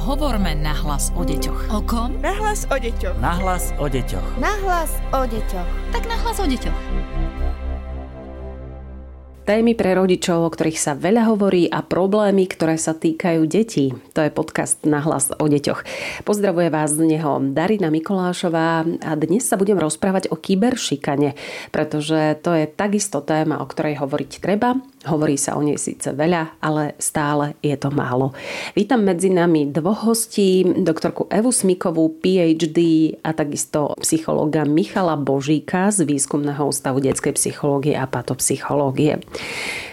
Hovorme nahlas o deťoch. O kom? Nahlas o deťoch. Nahlas o deťoch. Nahlas o deťoch. Tak nahlas o deťoch. Témy pre rodičov, o ktorých sa veľa hovorí a problémy, ktoré sa týkajú detí. To je podcast na hlas o deťoch. Pozdravuje vás z neho Darina Mikolášová a dnes sa budem rozprávať o kyberšikane, pretože to je takisto téma, o ktorej hovoriť treba. Hovorí sa o nej síce veľa, ale stále je to málo. Vítam medzi nami dvoch hostí, doktorku Evu Smikovú, PhD a takisto psychologa Michala Božíka z Výskumného ústavu detskej psychológie a patopsychológie.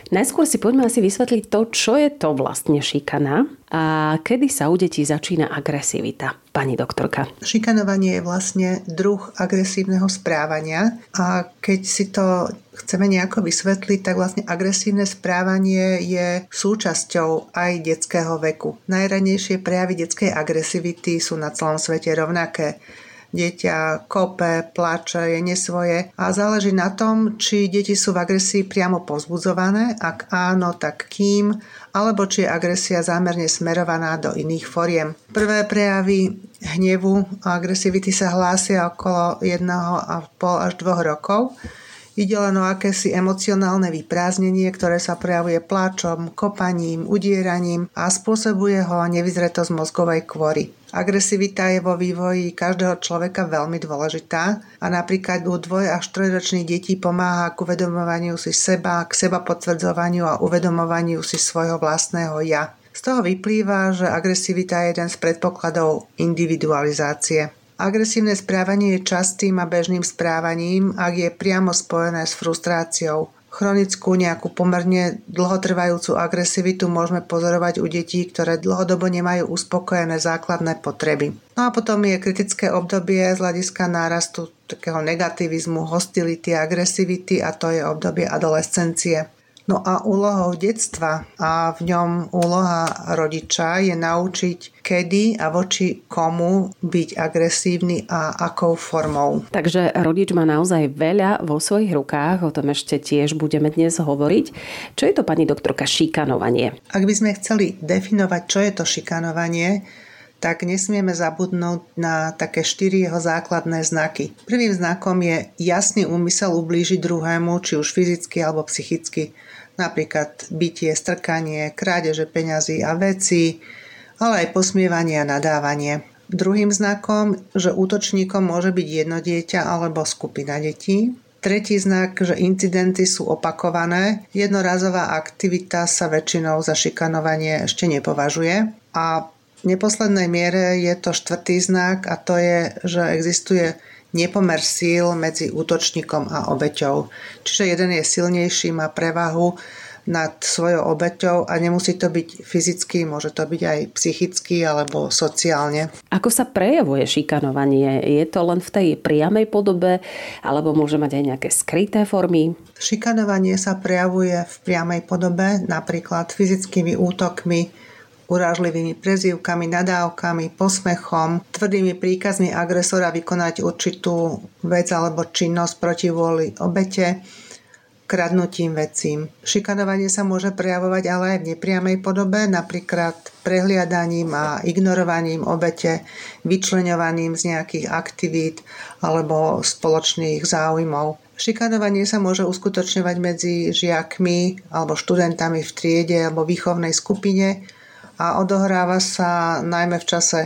Najskôr si poďme asi vysvetliť to, čo je to vlastne šikana a kedy sa u detí začína agresivita. Pani doktorka. Šikanovanie je vlastne druh agresívneho správania a keď si to chceme nejako vysvetliť, tak vlastne agresívne správanie je súčasťou aj detského veku. Najranejšie prejavy detskej agresivity sú na celom svete rovnaké dieťa kope, plače, je nesvoje a záleží na tom, či deti sú v agresii priamo povzbudzované, ak áno, tak kým, alebo či je agresia zámerne smerovaná do iných foriem. Prvé prejavy hnevu a agresivity sa hlásia okolo 1,5 až 2 rokov. Ide len o akési emocionálne vyprázdnenie, ktoré sa prejavuje pláčom, kopaním, udieraním a spôsobuje ho nevyzretosť mozgovej kvory. Agresivita je vo vývoji každého človeka veľmi dôležitá a napríklad u dvoj až trojročných detí pomáha k uvedomovaniu si seba, k seba potvrdzovaniu a uvedomovaniu si svojho vlastného ja. Z toho vyplýva, že agresivita je jeden z predpokladov individualizácie. Agresívne správanie je častým a bežným správaním, ak je priamo spojené s frustráciou, Chronickú nejakú pomerne dlhotrvajúcu agresivitu môžeme pozorovať u detí, ktoré dlhodobo nemajú uspokojené základné potreby. No a potom je kritické obdobie z hľadiska nárastu takého negativizmu, hostility, agresivity a to je obdobie adolescencie. No a úlohou detstva a v ňom úloha rodiča je naučiť, kedy a voči komu byť agresívny a akou formou. Takže rodič má naozaj veľa vo svojich rukách, o tom ešte tiež budeme dnes hovoriť. Čo je to, pani doktorka, šikanovanie? Ak by sme chceli definovať, čo je to šikanovanie, tak nesmieme zabudnúť na také štyri jeho základné znaky. Prvým znakom je jasný úmysel ublížiť druhému, či už fyzicky alebo psychicky napríklad bytie, strkanie, krádeže peňazí a veci, ale aj posmievanie a nadávanie. Druhým znakom, že útočníkom môže byť jedno dieťa alebo skupina detí. Tretí znak, že incidenty sú opakované. Jednorazová aktivita sa väčšinou za šikanovanie ešte nepovažuje. A v neposlednej miere je to štvrtý znak a to je, že existuje nepomer síl medzi útočníkom a obeťou. Čiže jeden je silnejší, má prevahu nad svojou obeťou a nemusí to byť fyzicky, môže to byť aj psychicky alebo sociálne. Ako sa prejavuje šikanovanie? Je to len v tej priamej podobe alebo môže mať aj nejaké skryté formy? Šikanovanie sa prejavuje v priamej podobe, napríklad fyzickými útokmi, urážlivými prezývkami, nadávkami, posmechom, tvrdými príkazmi agresora vykonať určitú vec alebo činnosť proti vôli obete, kradnutím vecím. Šikanovanie sa môže prejavovať ale aj v nepriamej podobe, napríklad prehliadaním a ignorovaním obete, vyčleňovaním z nejakých aktivít alebo spoločných záujmov. Šikanovanie sa môže uskutočňovať medzi žiakmi alebo študentami v triede alebo výchovnej skupine a odohráva sa najmä v čase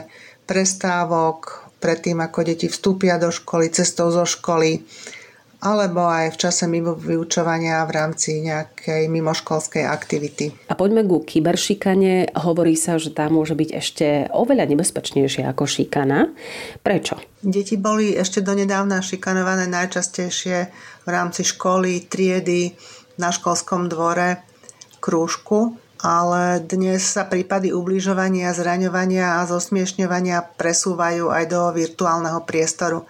prestávok, predtým ako deti vstúpia do školy, cestou zo školy, alebo aj v čase mimo vyučovania v rámci nejakej mimoškolskej aktivity. A poďme ku kyberšikane. Hovorí sa, že tá môže byť ešte oveľa nebezpečnejšia ako šikana. Prečo? Deti boli ešte donedávna šikanované najčastejšie v rámci školy, triedy, na školskom dvore, krúžku ale dnes sa prípady ubližovania, zraňovania a zosmiešňovania presúvajú aj do virtuálneho priestoru.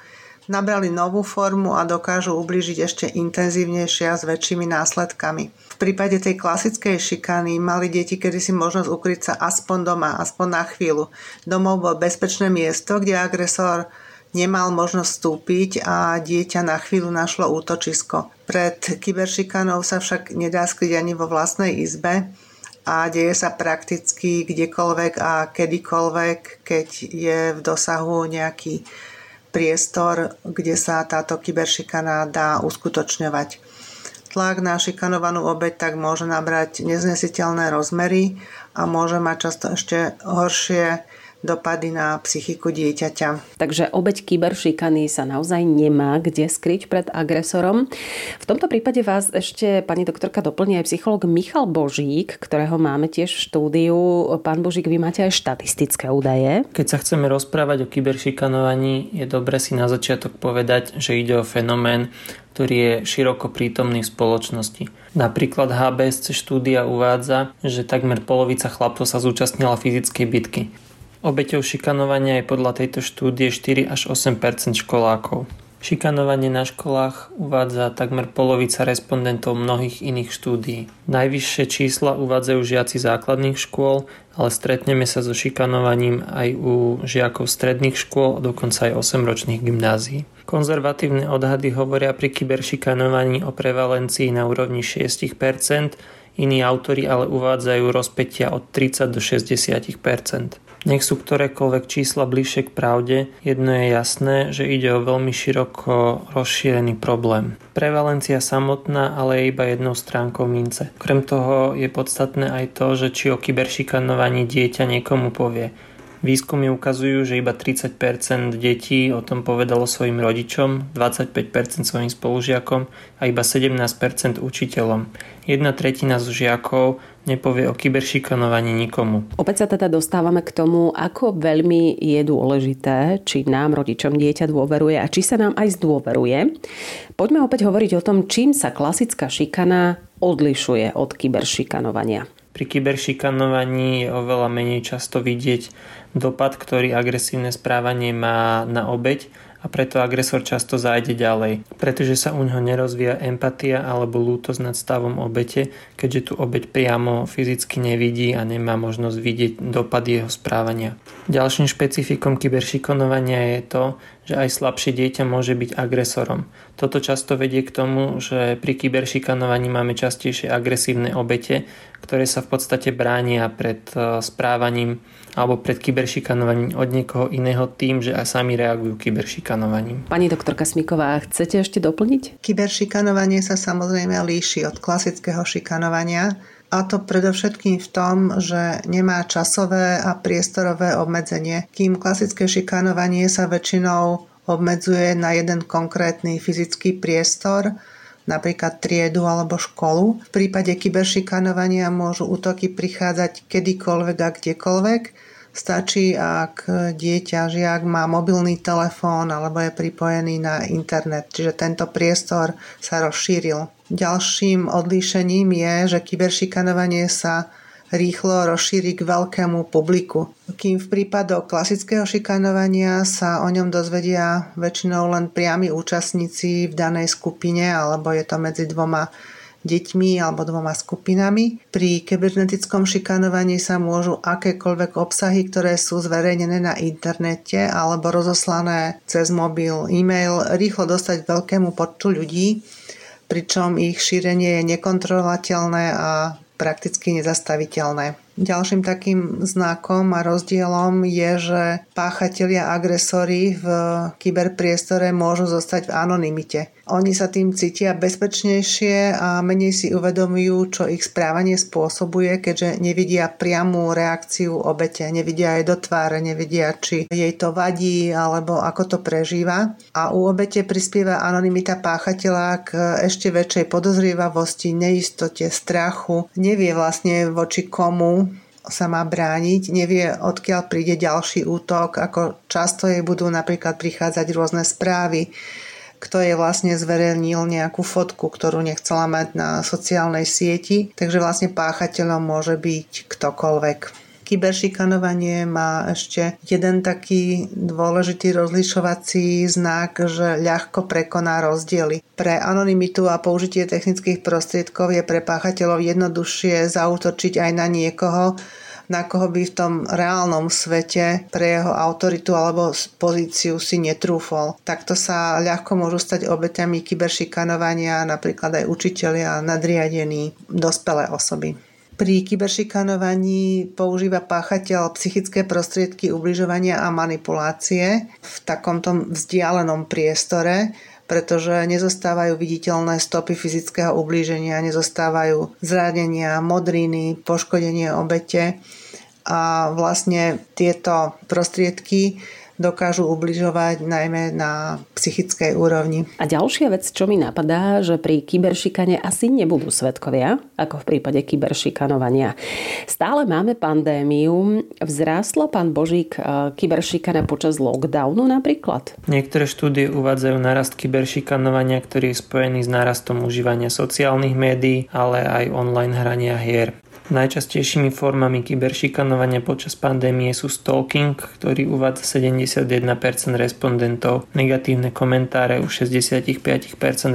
Nabrali novú formu a dokážu ubližiť ešte intenzívnejšie a s väčšími následkami. V prípade tej klasickej šikany mali deti kedysi možnosť ukryť sa aspoň doma, aspoň na chvíľu. Domov bol bezpečné miesto, kde agresor nemal možnosť vstúpiť a dieťa na chvíľu našlo útočisko. Pred kyberšikanou sa však nedá skryť ani vo vlastnej izbe, a deje sa prakticky kdekoľvek a kedykoľvek, keď je v dosahu nejaký priestor, kde sa táto kyberšikana dá uskutočňovať. Tlak na šikanovanú obeď tak môže nabrať neznesiteľné rozmery a môže mať často ešte horšie dopady na psychiku dieťaťa. Takže obeď kyberšikany sa naozaj nemá kde skryť pred agresorom. V tomto prípade vás ešte pani doktorka doplní aj psycholog Michal Božík, ktorého máme tiež v štúdiu. Pán Božík, vy máte aj štatistické údaje. Keď sa chceme rozprávať o kyberšikanovaní, je dobre si na začiatok povedať, že ide o fenomén, ktorý je široko prítomný v spoločnosti. Napríklad HBSC štúdia uvádza, že takmer polovica chlapcov sa zúčastnila fyzickej bitky. Obeťou šikanovania je podľa tejto štúdie 4 až 8% školákov. Šikanovanie na školách uvádza takmer polovica respondentov mnohých iných štúdií. Najvyššie čísla uvádzajú žiaci základných škôl, ale stretneme sa so šikanovaním aj u žiakov stredných škôl, dokonca aj 8-ročných gymnázií. Konzervatívne odhady hovoria pri kyberšikanovaní o prevalencii na úrovni 6%, iní autori ale uvádzajú rozpetia od 30 do 60%. Nech sú ktorékoľvek čísla bližšie k pravde, jedno je jasné, že ide o veľmi široko rozšírený problém. Prevalencia samotná ale je iba jednou stránkou mince. Krem toho je podstatné aj to, že či o kyberšikanovaní dieťa niekomu povie. Výskumy ukazujú, že iba 30% detí o tom povedalo svojim rodičom, 25% svojim spolužiakom a iba 17% učiteľom. Jedna tretina z žiakov nepovie o kyberšikanovaní nikomu. Opäť sa teda dostávame k tomu, ako veľmi je dôležité, či nám rodičom dieťa dôveruje a či sa nám aj zdôveruje. Poďme opäť hovoriť o tom, čím sa klasická šikana odlišuje od kyberšikanovania. Pri kyberšikanovaní je oveľa menej často vidieť dopad, ktorý agresívne správanie má na obeď a preto agresor často zájde ďalej, pretože sa u neho nerozvíja empatia alebo lútosť nad stavom obete, keďže tu obeť priamo fyzicky nevidí a nemá možnosť vidieť dopad jeho správania. Ďalším špecifikom kyberšikonovania je to, že aj slabšie dieťa môže byť agresorom. Toto často vedie k tomu, že pri kyberšikanovaní máme častejšie agresívne obete, ktoré sa v podstate bránia pred eh, správaním alebo pred kyberšikanovaním od niekoho iného tým, že aj sami reagujú kyberšikanovaním. Pani doktorka Smiková, chcete ešte doplniť? Kyberšikanovanie sa samozrejme líši od klasického šikanovania. A to predovšetkým v tom, že nemá časové a priestorové obmedzenie, kým klasické šikanovanie sa väčšinou obmedzuje na jeden konkrétny fyzický priestor, napríklad triedu alebo školu. V prípade kyberšikanovania môžu útoky prichádzať kedykoľvek a kdekoľvek. Stačí, ak dieťa, žiak má mobilný telefón alebo je pripojený na internet, čiže tento priestor sa rozšíril. Ďalším odlíšením je, že kyberšikanovanie sa rýchlo rozšíri k veľkému publiku. Kým v prípadoch klasického šikanovania sa o ňom dozvedia väčšinou len priami účastníci v danej skupine alebo je to medzi dvoma deťmi alebo dvoma skupinami. Pri kybernetickom šikanovaní sa môžu akékoľvek obsahy, ktoré sú zverejnené na internete alebo rozoslané cez mobil, e-mail, rýchlo dostať veľkému počtu ľudí, pričom ich šírenie je nekontrolovateľné a prakticky nezastaviteľné. Ďalším takým znakom a rozdielom je, že páchatelia agresory v kyberpriestore môžu zostať v anonymite. Oni sa tým cítia bezpečnejšie a menej si uvedomujú, čo ich správanie spôsobuje, keďže nevidia priamú reakciu obete, nevidia aj do tváre, nevidia, či jej to vadí alebo ako to prežíva. A u obete prispieva anonymita páchateľa k ešte väčšej podozrievavosti, neistote, strachu, nevie vlastne voči komu sa má brániť, nevie odkiaľ príde ďalší útok, ako často jej budú napríklad prichádzať rôzne správy, kto je vlastne zverejnil nejakú fotku, ktorú nechcela mať na sociálnej sieti, takže vlastne páchateľom môže byť ktokoľvek. Kyberšikanovanie má ešte jeden taký dôležitý rozlišovací znak, že ľahko prekoná rozdiely. Pre anonymitu a použitie technických prostriedkov je pre páchateľov jednoduchšie zautočiť aj na niekoho, na koho by v tom reálnom svete pre jeho autoritu alebo pozíciu si netrúfol. Takto sa ľahko môžu stať obeťami kyberšikanovania napríklad aj učiteľia, nadriadení, dospelé osoby. Pri kyberšikanovaní používa páchateľ psychické prostriedky ubližovania a manipulácie v takomto vzdialenom priestore, pretože nezostávajú viditeľné stopy fyzického ublíženia, nezostávajú zranenia, modriny, poškodenie obete. A vlastne tieto prostriedky dokážu ubližovať najmä na psychickej úrovni. A ďalšia vec, čo mi napadá, že pri kyberšikane asi nebudú svetkovia, ako v prípade kyberšikanovania. Stále máme pandémiu. Vzrástlo pán Božík e, kyberšikana počas lockdownu napríklad? Niektoré štúdie uvádzajú narast kyberšikanovania, ktorý je spojený s nárastom užívania sociálnych médií, ale aj online hrania hier. Najčastejšími formami kyberšikanovania počas pandémie sú stalking, ktorý uvádza 71% respondentov, negatívne komentáre u 65%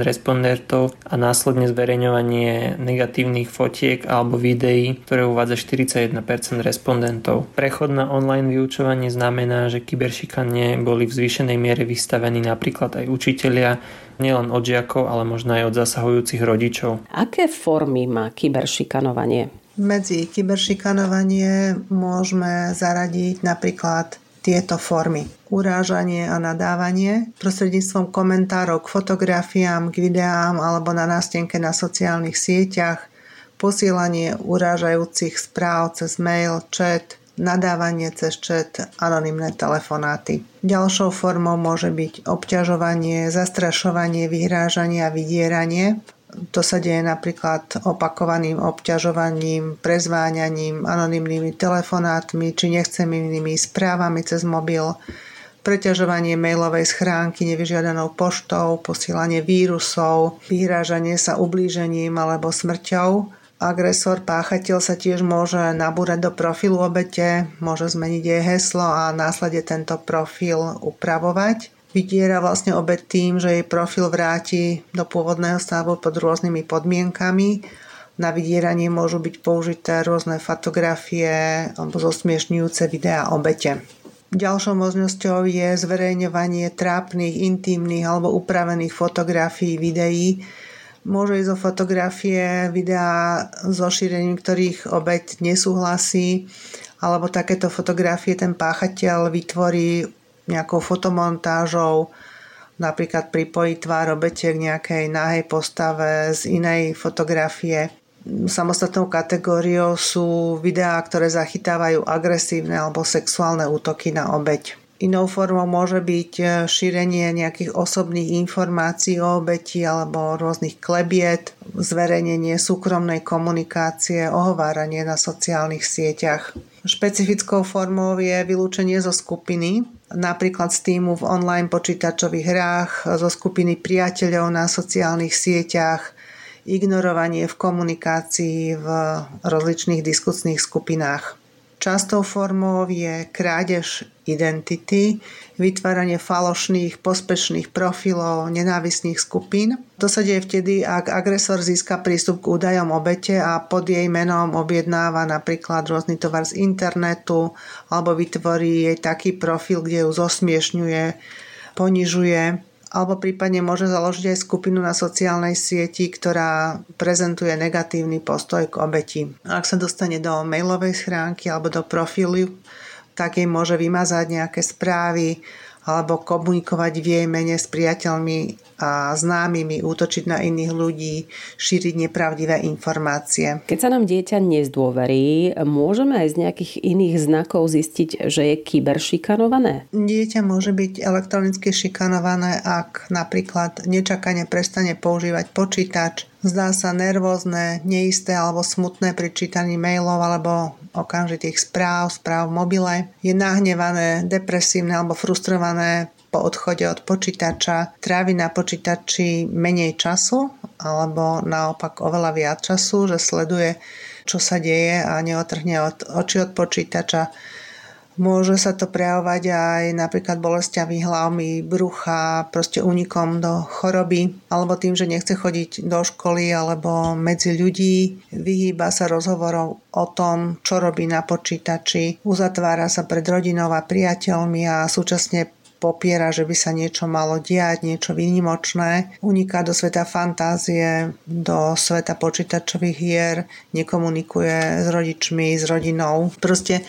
respondentov a následne zverejňovanie negatívnych fotiek alebo videí, ktoré uvádza 41% respondentov. Prechod na online vyučovanie znamená, že kyberšikanie boli v zvýšenej miere vystavení napríklad aj učitelia, nielen od žiakov, ale možno aj od zasahujúcich rodičov. Aké formy má kyberšikanovanie? Medzi kyberšikanovanie môžeme zaradiť napríklad tieto formy. Urážanie a nadávanie prostredníctvom komentárov k fotografiám, k videám alebo na nástenke na sociálnych sieťach, posielanie urážajúcich správ cez mail, chat, nadávanie cez chat, anonymné telefonáty. Ďalšou formou môže byť obťažovanie, zastrašovanie, vyhrážanie a vydieranie to sa deje napríklad opakovaným obťažovaním, prezváňaním, anonymnými telefonátmi či nechcenými správami cez mobil, preťažovanie mailovej schránky nevyžiadanou poštou, posielanie vírusov, vyhrážanie sa ublížením alebo smrťou. Agresor, páchateľ sa tiež môže nabúrať do profilu obete, môže zmeniť jej heslo a následne tento profil upravovať vydiera vlastne obe tým, že jej profil vráti do pôvodného stavu pod rôznymi podmienkami. Na vydieranie môžu byť použité rôzne fotografie alebo zosmiešňujúce videá obete. Ďalšou možnosťou je zverejňovanie trápnych, intimných alebo upravených fotografií, videí. Môže ísť o fotografie, videá so šírením ktorých obeť nesúhlasí, alebo takéto fotografie ten páchateľ vytvorí nejakou fotomontážou, napríklad pripojí tvár obete k nejakej náhej postave z inej fotografie. Samostatnou kategóriou sú videá, ktoré zachytávajú agresívne alebo sexuálne útoky na obeť. Inou formou môže byť šírenie nejakých osobných informácií o obeti alebo rôznych klebiet, zverejnenie súkromnej komunikácie, ohováranie na sociálnych sieťach. Špecifickou formou je vylúčenie zo skupiny, napríklad z týmu v online počítačových hrách, zo skupiny priateľov na sociálnych sieťach, ignorovanie v komunikácii v rozličných diskusných skupinách. Častou formou je krádež identity, vytváranie falošných, pospešných profilov, nenávisných skupín. To sa deje vtedy, ak agresor získa prístup k údajom obete a pod jej menom objednáva napríklad rôzny tovar z internetu alebo vytvorí jej taký profil, kde ju zosmiešňuje, ponižuje alebo prípadne môže založiť aj skupinu na sociálnej sieti, ktorá prezentuje negatívny postoj k obeti. Ak sa dostane do mailovej schránky alebo do profilu, tak jej môže vymazať nejaké správy, alebo komunikovať v jej mene s priateľmi a známymi, útočiť na iných ľudí, šíriť nepravdivé informácie. Keď sa nám dieťa nezdôverí, môžeme aj z nejakých iných znakov zistiť, že je kyberšikanované? Dieťa môže byť elektronicky šikanované, ak napríklad nečakane prestane používať počítač, zdá sa nervózne, neisté alebo smutné pri čítaní mailov alebo okamžitých správ, správ v mobile, je nahnevané, depresívne alebo frustrované po odchode od počítača, trávi na počítači menej času alebo naopak oveľa viac času, že sleduje, čo sa deje a neotrhne od, oči od počítača Môže sa to prejavovať aj napríklad bolestiami hlavy, brucha, proste únikom do choroby, alebo tým, že nechce chodiť do školy alebo medzi ľudí, vyhýba sa rozhovorov o tom, čo robí na počítači, uzatvára sa pred rodinou a priateľmi a súčasne popiera, že by sa niečo malo diať, niečo výnimočné. Uniká do sveta fantázie, do sveta počítačových hier, nekomunikuje s rodičmi, s rodinou. Proste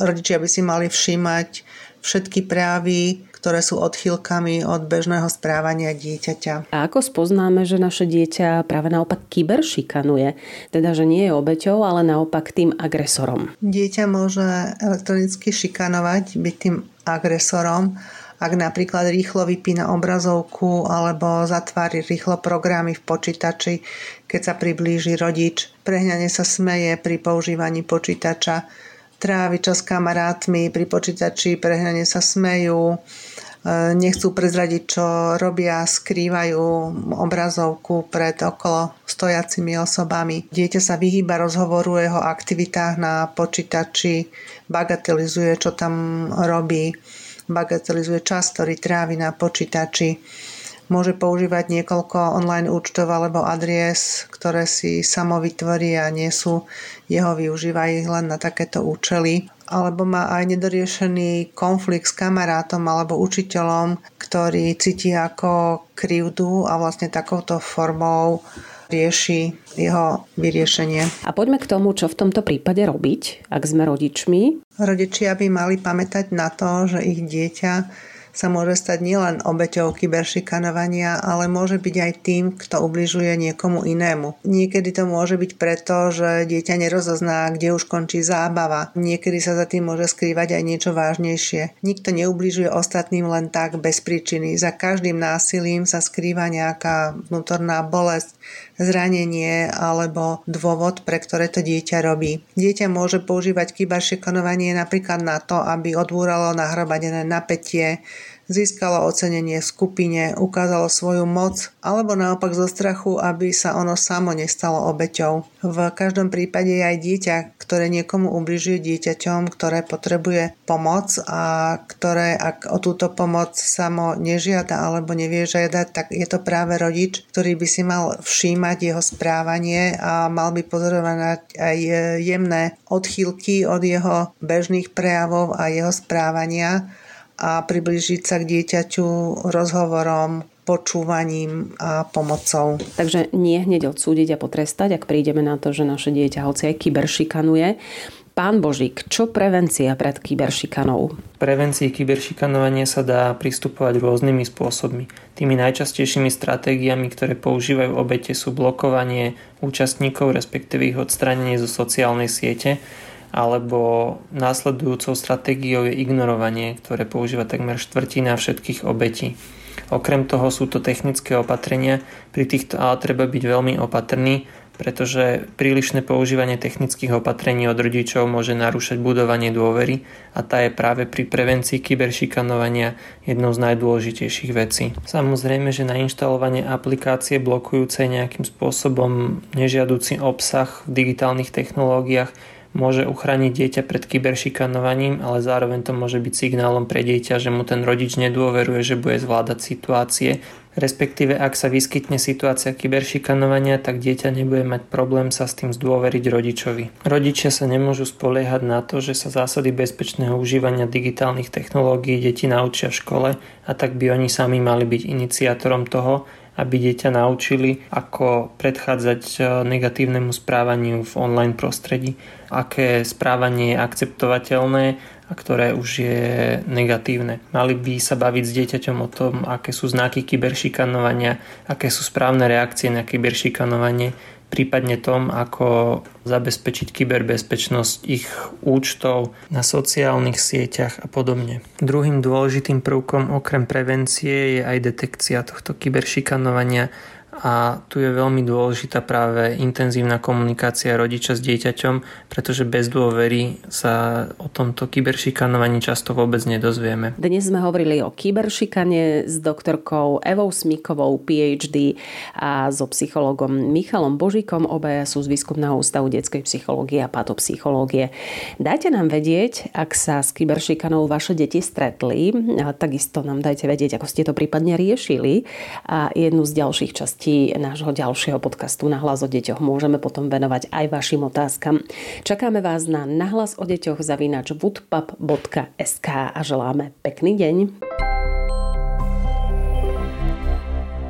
rodičia by si mali všímať všetky prejavy, ktoré sú odchýlkami od bežného správania dieťaťa. A ako spoznáme, že naše dieťa práve naopak kyberšikanuje? Teda, že nie je obeťou, ale naopak tým agresorom. Dieťa môže elektronicky šikanovať, byť tým agresorom, ak napríklad rýchlo vypína obrazovku alebo zatvári rýchlo programy v počítači, keď sa priblíži rodič, prehnane sa smeje pri používaní počítača, trávi čas s kamarátmi pri počítači, prehnane sa smejú, E, nechcú prezradiť, čo robia, skrývajú obrazovku pred okolo stojacimi osobami. Dieťa sa vyhýba rozhovoru o jeho aktivitách na počítači, bagatelizuje, čo tam robí, bagatelizuje čas, ktorý trávi na počítači môže používať niekoľko online účtov alebo adries, ktoré si samo vytvorí a nie sú jeho, využíva ich len na takéto účely alebo má aj nedoriešený konflikt s kamarátom alebo učiteľom, ktorý cíti ako krivdu a vlastne takouto formou rieši jeho vyriešenie. A poďme k tomu, čo v tomto prípade robiť, ak sme rodičmi. Rodičia by mali pamätať na to, že ich dieťa sa môže stať nielen obeťou kyberšikanovania, ale môže byť aj tým, kto ubližuje niekomu inému. Niekedy to môže byť preto, že dieťa nerozozná, kde už končí zábava. Niekedy sa za tým môže skrývať aj niečo vážnejšie. Nikto neubližuje ostatným len tak bez príčiny. Za každým násilím sa skrýva nejaká vnútorná bolesť, zranenie alebo dôvod, pre ktoré to dieťa robí. Dieťa môže používať kyberšikanovanie napríklad na to, aby odbúralo nahromadené napätie, získalo ocenenie v skupine, ukázalo svoju moc, alebo naopak zo strachu, aby sa ono samo nestalo obeťou. V každom prípade je aj dieťa, ktoré niekomu ubližuje dieťaťom, ktoré potrebuje pomoc a ktoré, ak o túto pomoc samo nežiada alebo nevie žiadať, tak je to práve rodič, ktorý by si mal všímať jeho správanie a mal by pozorovať aj jemné odchýlky od jeho bežných prejavov a jeho správania a približiť sa k dieťaťu rozhovorom, počúvaním a pomocou. Takže nie hneď odsúdiť a potrestať, ak prídeme na to, že naše dieťa hoci aj kyberšikanuje. Pán Božík, čo prevencia pred kyberšikanou? Prevencii kyberšikanovania sa dá pristupovať rôznymi spôsobmi. Tými najčastejšími stratégiami, ktoré používajú obete sú blokovanie účastníkov, respektíve ich odstránenie zo sociálnej siete, alebo následujúcou stratégiou je ignorovanie, ktoré používa takmer štvrtina všetkých obetí. Okrem toho sú to technické opatrenia, pri týchto ale treba byť veľmi opatrný, pretože prílišné používanie technických opatrení od rodičov môže narúšať budovanie dôvery a tá je práve pri prevencii kyberšikanovania jednou z najdôležitejších vecí. Samozrejme, že na inštalovanie aplikácie blokujúcej nejakým spôsobom nežiaducí obsah v digitálnych technológiách môže uchrániť dieťa pred kyberšikanovaním, ale zároveň to môže byť signálom pre dieťa, že mu ten rodič nedôveruje, že bude zvládať situácie, respektíve ak sa vyskytne situácia kyberšikanovania, tak dieťa nebude mať problém sa s tým zdôveriť rodičovi. Rodičia sa nemôžu spoliehať na to, že sa zásady bezpečného užívania digitálnych technológií deti naučia v škole a tak by oni sami mali byť iniciátorom toho, aby dieťa naučili, ako predchádzať e, negatívnemu správaniu v online prostredí, aké správanie je akceptovateľné a ktoré už je negatívne. Mali by sa baviť s dieťaťom o tom, aké sú znaky kyberšikanovania, aké sú správne reakcie na kyberšikanovanie, prípadne tom, ako zabezpečiť kyberbezpečnosť ich účtov na sociálnych sieťach a podobne. Druhým dôležitým prvkom okrem prevencie je aj detekcia tohto kyberšikanovania a tu je veľmi dôležitá práve intenzívna komunikácia rodiča s dieťaťom, pretože bez dôvery sa o tomto kyberšikanovaní často vôbec nedozvieme. Dnes sme hovorili o kyberšikane s doktorkou Evou Smikovou, PhD a so psychologom Michalom Božikom. Obaja sú z Výskumného ústavu detskej psychológie a patopsychológie. Dajte nám vedieť, ak sa s kyberšikanou vaše deti stretli. Takisto nám dajte vedieť, ako ste to prípadne riešili. A jednu z ďalších častí časti nášho ďalšieho podcastu Na hlas o deťoch môžeme potom venovať aj vašim otázkam. Čakáme vás na nahlas o deťoch zavinač woodpub.sk a želáme pekný deň.